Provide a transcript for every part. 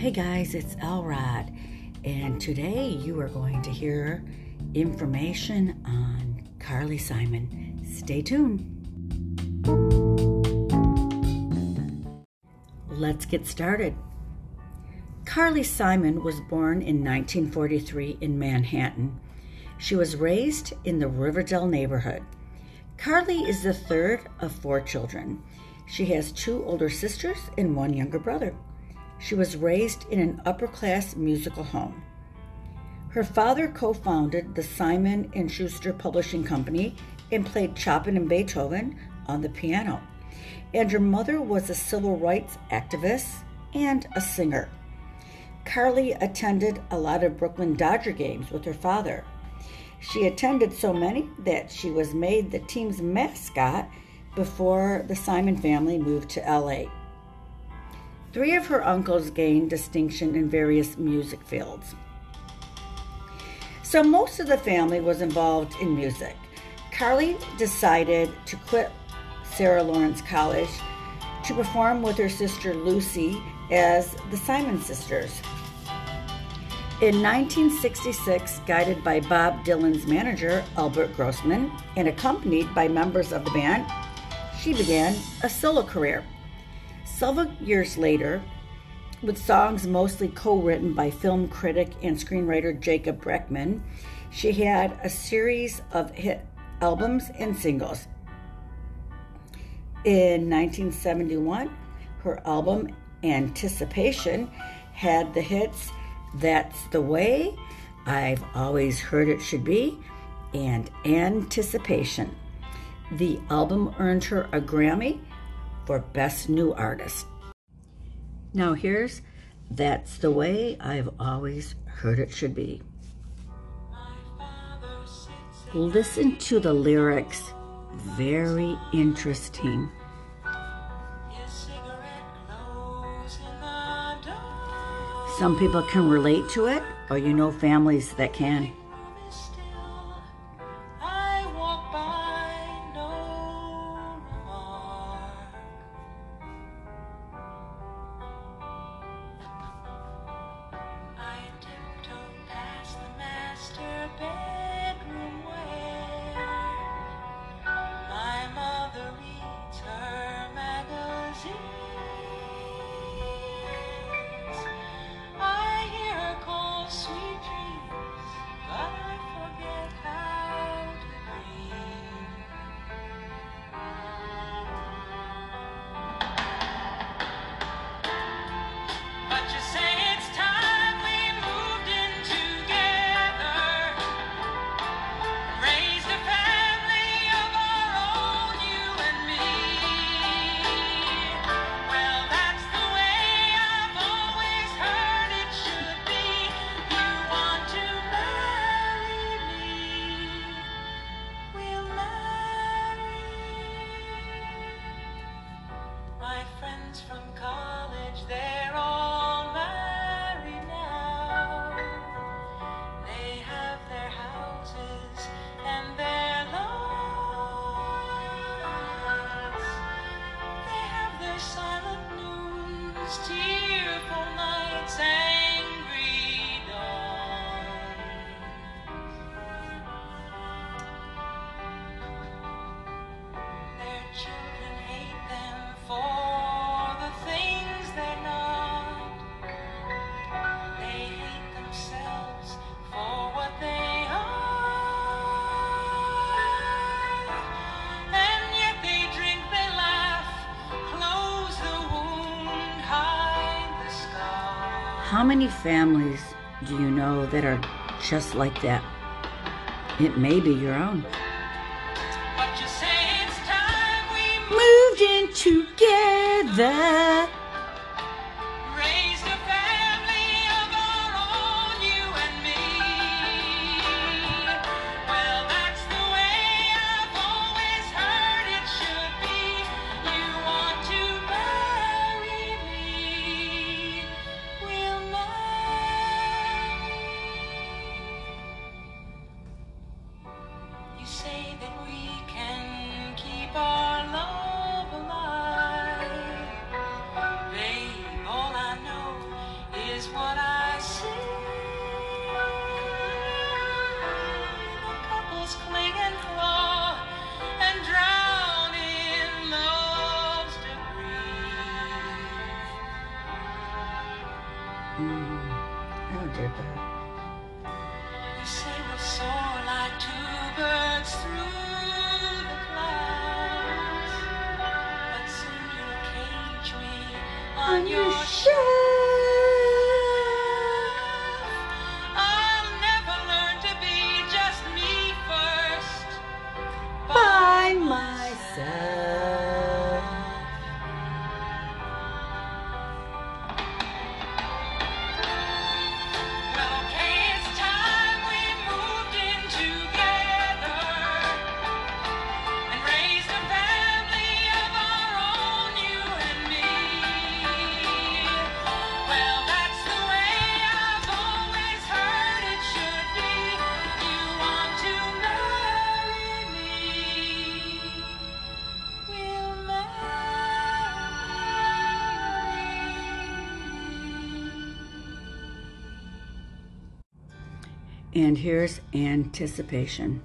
Hey guys, it's Elrod, and today you are going to hear information on Carly Simon. Stay tuned. Let's get started. Carly Simon was born in 1943 in Manhattan. She was raised in the Riverdale neighborhood. Carly is the third of four children. She has two older sisters and one younger brother. She was raised in an upper class musical home. Her father co-founded the Simon and Schuster Publishing Company and played Chopin and Beethoven on the piano. And her mother was a civil rights activist and a singer. Carly attended a lot of Brooklyn Dodger games with her father. She attended so many that she was made the team's mascot before the Simon family moved to LA. Three of her uncles gained distinction in various music fields. So most of the family was involved in music. Carly decided to quit Sarah Lawrence College to perform with her sister Lucy as the Simon Sisters. In 1966, guided by Bob Dylan's manager, Albert Grossman, and accompanied by members of the band, she began a solo career. Several years later, with songs mostly co written by film critic and screenwriter Jacob Brackman, she had a series of hit albums and singles. In 1971, her album Anticipation had the hits That's the Way, I've Always Heard It Should Be, and Anticipation. The album earned her a Grammy for Best New Artist. Now, here's That's the Way I've Always Heard It Should Be. Listen to the lyrics, very interesting. Some people can relate to it, or you know families that can. How many families do you know that are just like that? It may be your own. Moved in together. Yeah. here's anticipation.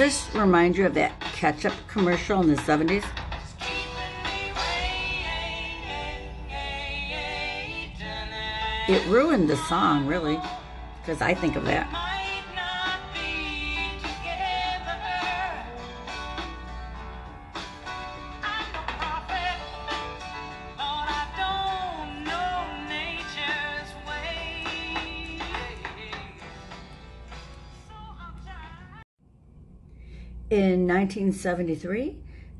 this remind you of that ketchup commercial in the 70s? It ruined the song, really, because I think of that. In 1973,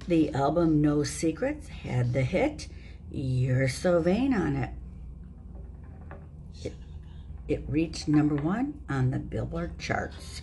the album No Secrets had the hit You're So Vain on it. It, it reached number one on the Billboard charts.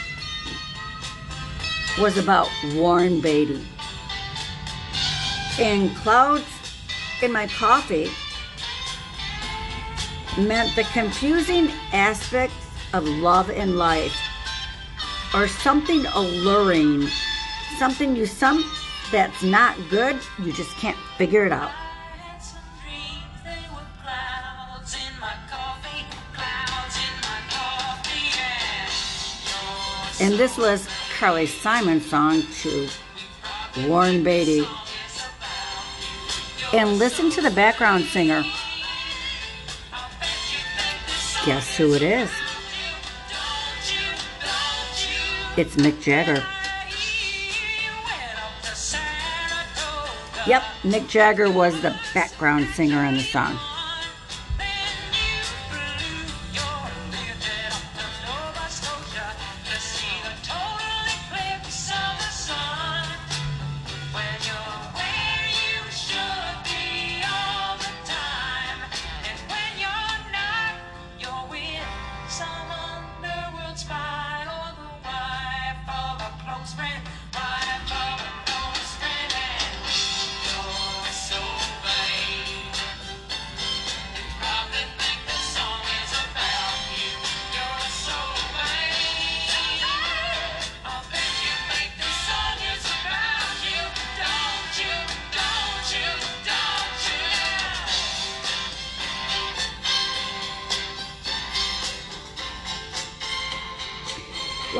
was about Warren Beatty. And clouds in my coffee meant the confusing aspects of love and life or something alluring something you some that's not good you just can't figure it out and this was carly simon's song to warren beatty. And listen to the background singer. Guess who it is? It's mick jagger. Yep mick jagger was the background singer in the song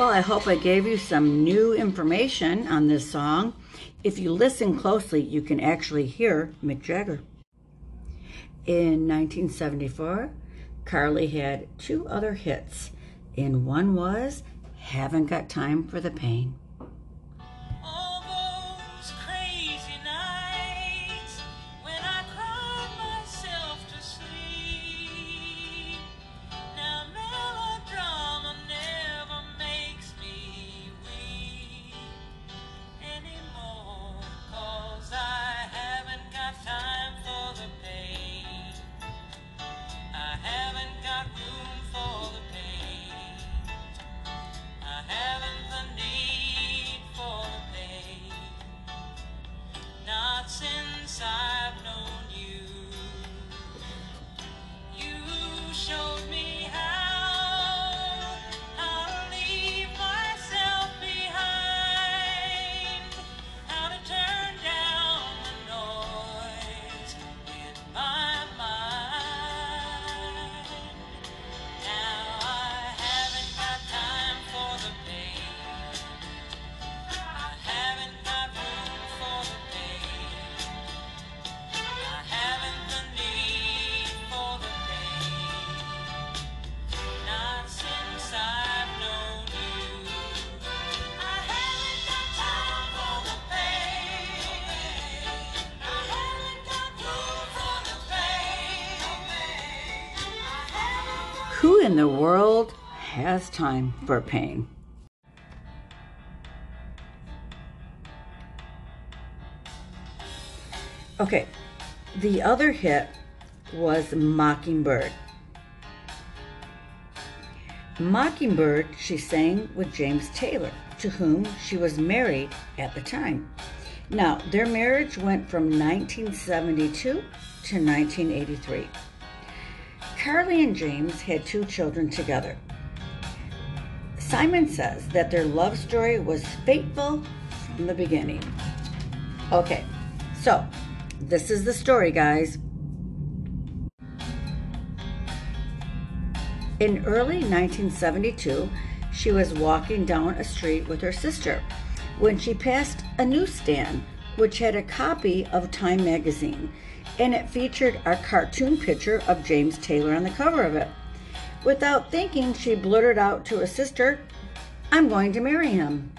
Well, I hope I gave you some new information on this song. If you listen closely, you can actually hear Mick Jagger. In 1974, Carly had two other hits, and one was Haven't Got Time for the Pain. In the world has time for pain? Okay, the other hit was Mockingbird. Mockingbird, she sang with James Taylor, to whom she was married at the time. Now, their marriage went from 1972 to 1983. Carly and James had two children together. Simon says that their love story was fateful from the beginning. Okay, so this is the story, guys. In early 1972, she was walking down a street with her sister when she passed a newsstand which had a copy of Time magazine and it featured a cartoon picture of James Taylor on the cover of it. Without thinking, she blurted out to her sister, I'm going to marry him.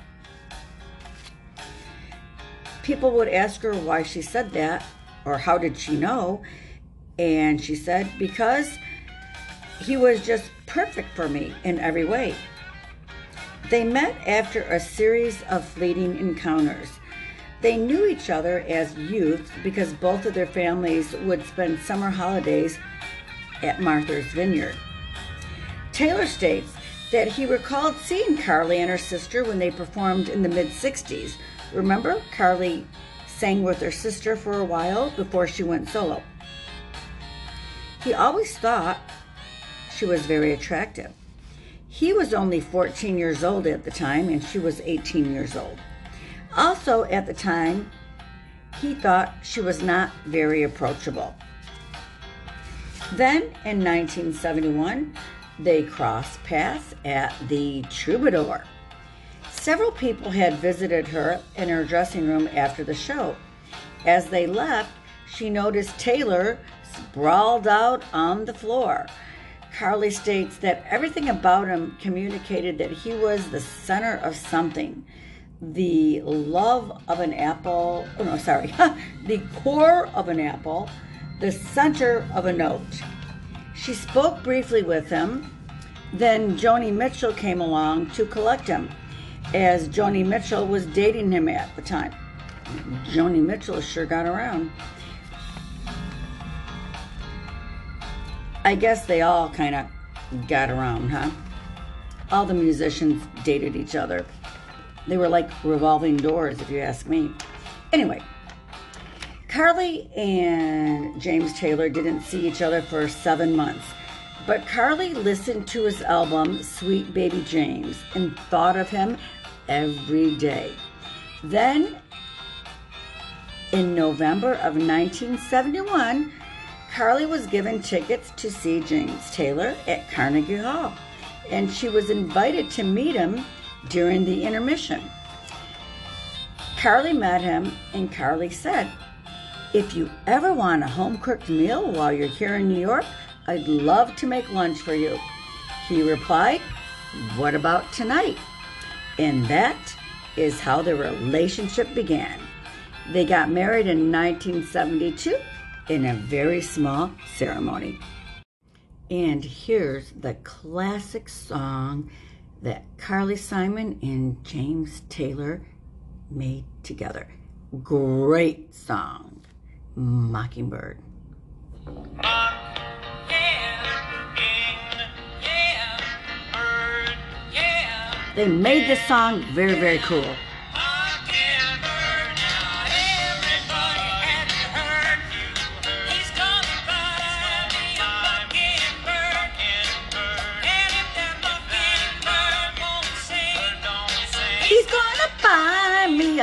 People would ask her why she said that or how did she know, and she said, Because he was just perfect for me in every way. They met after a series of fleeting encounters. They knew each other as youths because both of their families would spend summer holidays at Martha's Vineyard. Taylor states that he recalled seeing Carly and her sister when they performed in the mid 60s. Remember, Carly sang with her sister for a while before she went solo. He always thought she was very attractive. He was only 14 years old at the time, and she was 18 years old. Also, at the time, he thought she was not very approachable. Then, in 1971, they crossed paths at the Troubadour. Several people had visited her in her dressing room after the show. As they left, she noticed Taylor sprawled out on the floor. Carly states that everything about him communicated that he was the center of something. The love of an apple, oh no, sorry, the core of an apple, the center of a note. She spoke briefly with him. Then Joni Mitchell came along to collect him, as Joni Mitchell was dating him at the time. Joni Mitchell sure got around. I guess they all kind of got around, huh? All the musicians dated each other. They were like revolving doors, if you ask me. Anyway, Carly and James Taylor didn't see each other for seven months, but Carly listened to his album, Sweet Baby James, and thought of him every day. Then, in November of 1971, Carly was given tickets to see James Taylor at Carnegie Hall, and she was invited to meet him during the intermission. Carly met him, and Carly said, If you ever want a home cooked meal while you're here in New York, I'd love to make lunch for you. He replied, What about tonight? And that is how the relationship began. They got married in 1972 in a very small ceremony. And here's the classic song that Carly Simon and James Taylor made together. Great song, Mockingbird. They made this song very, very cool.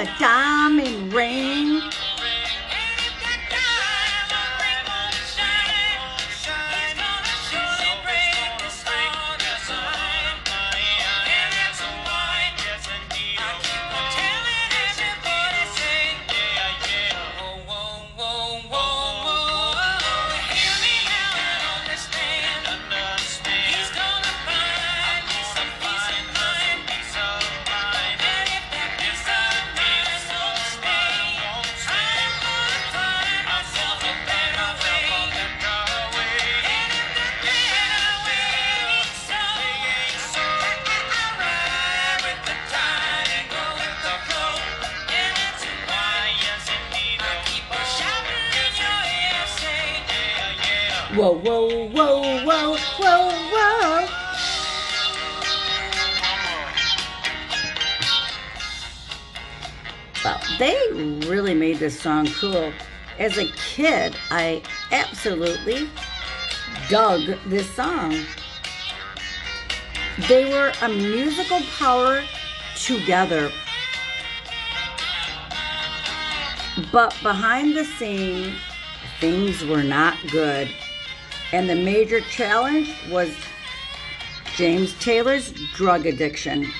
A diamond ring. Song cool. As a kid, I absolutely dug this song. They were a musical power together. But behind the scene, things were not good. And the major challenge was James Taylor's drug addiction.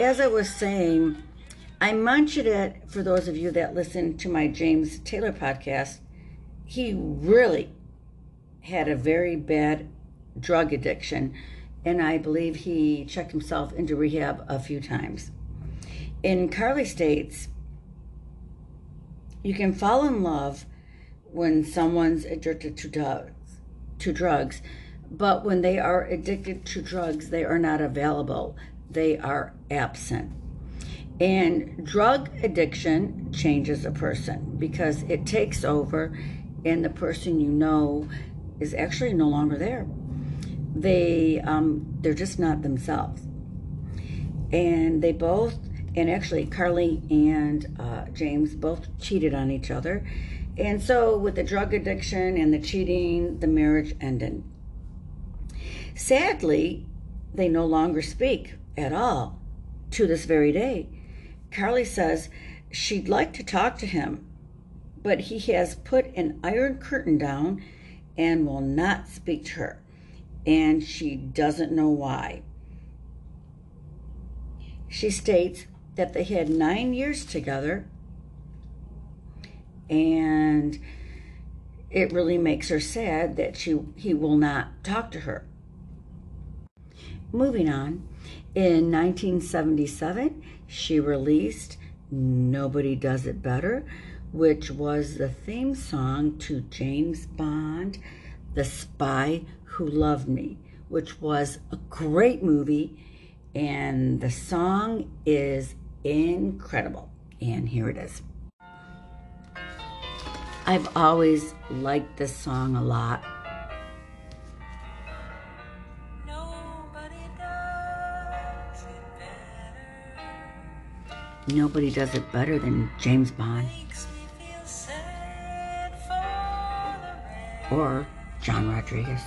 As I was saying, I mentioned it for those of you that listen to my James Taylor podcast. He really had a very bad drug addiction, and I believe he checked himself into rehab a few times. In Carly states, you can fall in love when someone's addicted to drugs, to drugs, but when they are addicted to drugs, they are not available. They are absent. And drug addiction changes a person because it takes over, and the person you know is actually no longer there. They um, they're just not themselves, and they both and actually Carly and uh, James both cheated on each other, and so with the drug addiction and the cheating, the marriage ended. Sadly, they no longer speak at all to this very day. Carly says she'd like to talk to him, but he has put an iron curtain down and will not speak to her, and she doesn't know why. She states that they had nine years together, and it really makes her sad that she he will not talk to her. Moving on, in 1977, she released Nobody Does It Better, which was the theme song to James Bond, The Spy Who Loved Me, which was a great movie, and the song is incredible. And here it is. I've always liked this song a lot. Nobody does it better than James Bond or John Rodriguez.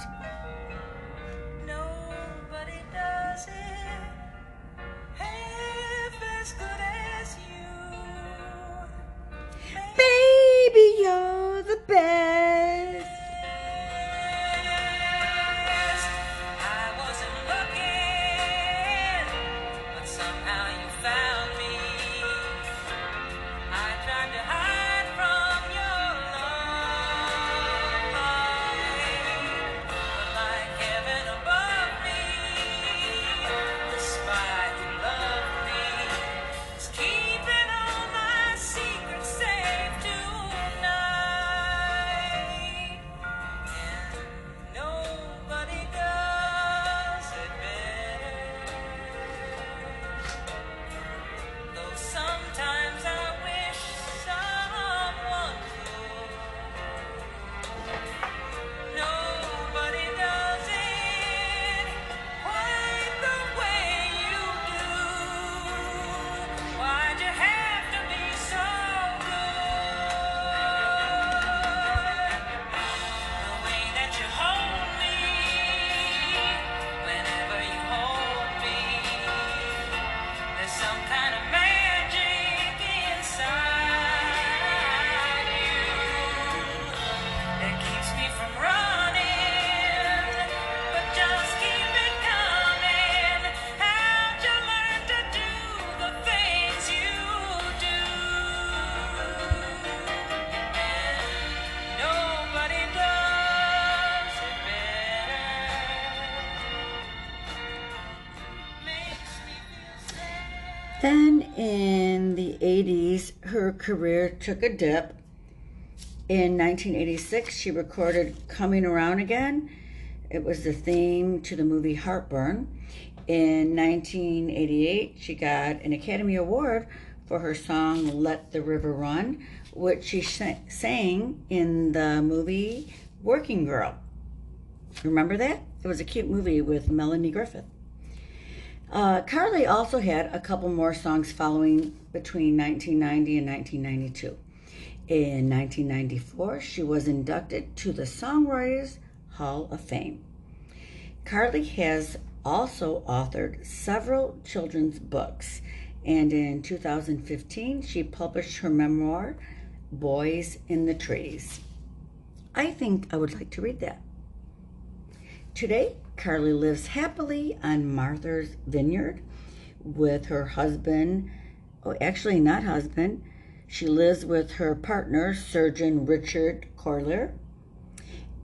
Then in the 80s, her career took a dip. In 1986, she recorded Coming Around Again. It was the theme to the movie Heartburn. In 1988, she got an Academy Award for her song Let the River Run, which she sang in the movie Working Girl. Remember that? It was a cute movie with Melanie Griffith. Uh, Carly also had a couple more songs following between 1990 and 1992. In 1994, she was inducted to the Songwriters Hall of Fame. Carly has also authored several children's books, and in 2015, she published her memoir, Boys in the Trees. I think I would like to read that. Today, Carly lives happily on Martha's Vineyard with her husband. Oh, actually, not husband. She lives with her partner, Surgeon Richard Koehler.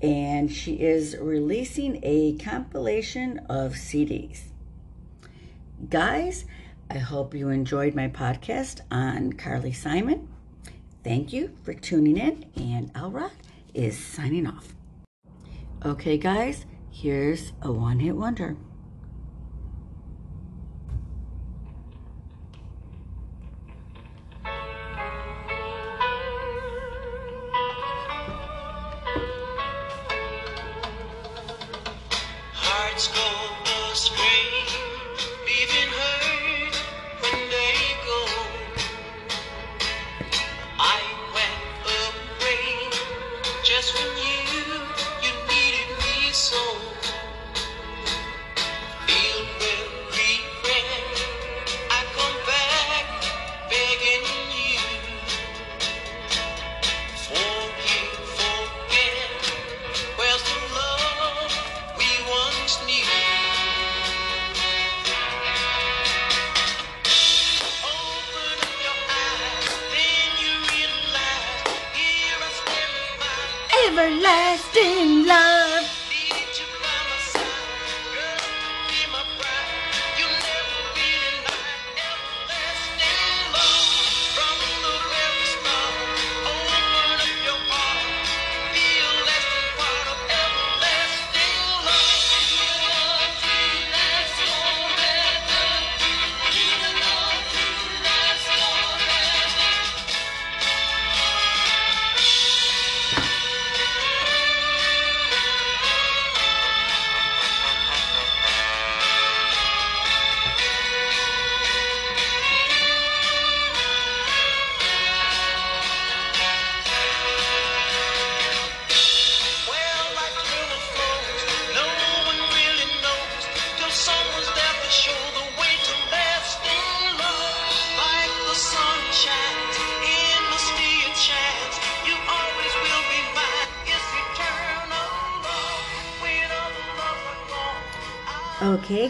And she is releasing a compilation of CDs. Guys, I hope you enjoyed my podcast on Carly Simon. Thank you for tuning in, and Elrod is signing off. Okay, guys, here's a one hit wonder.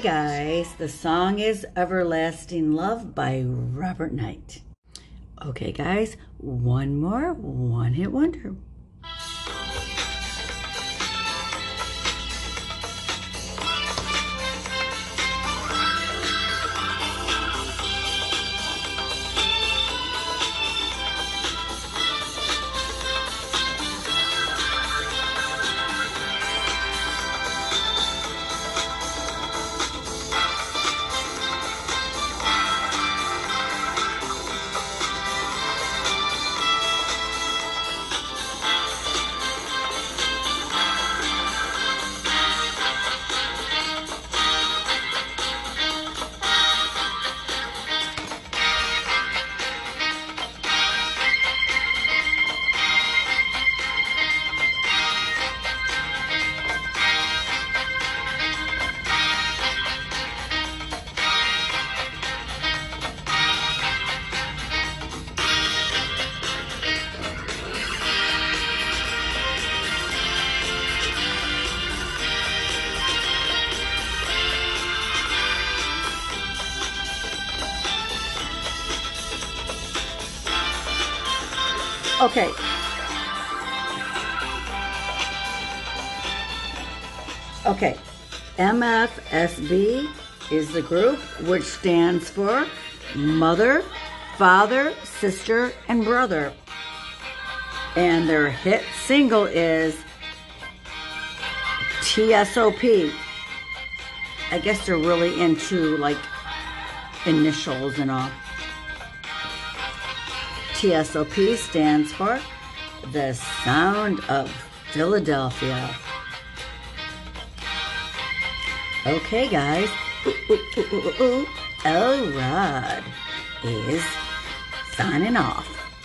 Guys, the song is Everlasting Love by Robert Knight. Okay, guys, one more one hit wonder. Okay. Okay. MFSB is the group which stands for Mother, Father, Sister, and Brother. And their hit single is TSOP. I guess they're really into like initials and all. TSOP stands for The Sound of Philadelphia. Okay, guys. Ooh, ooh, ooh, ooh, ooh. Elrod is signing off.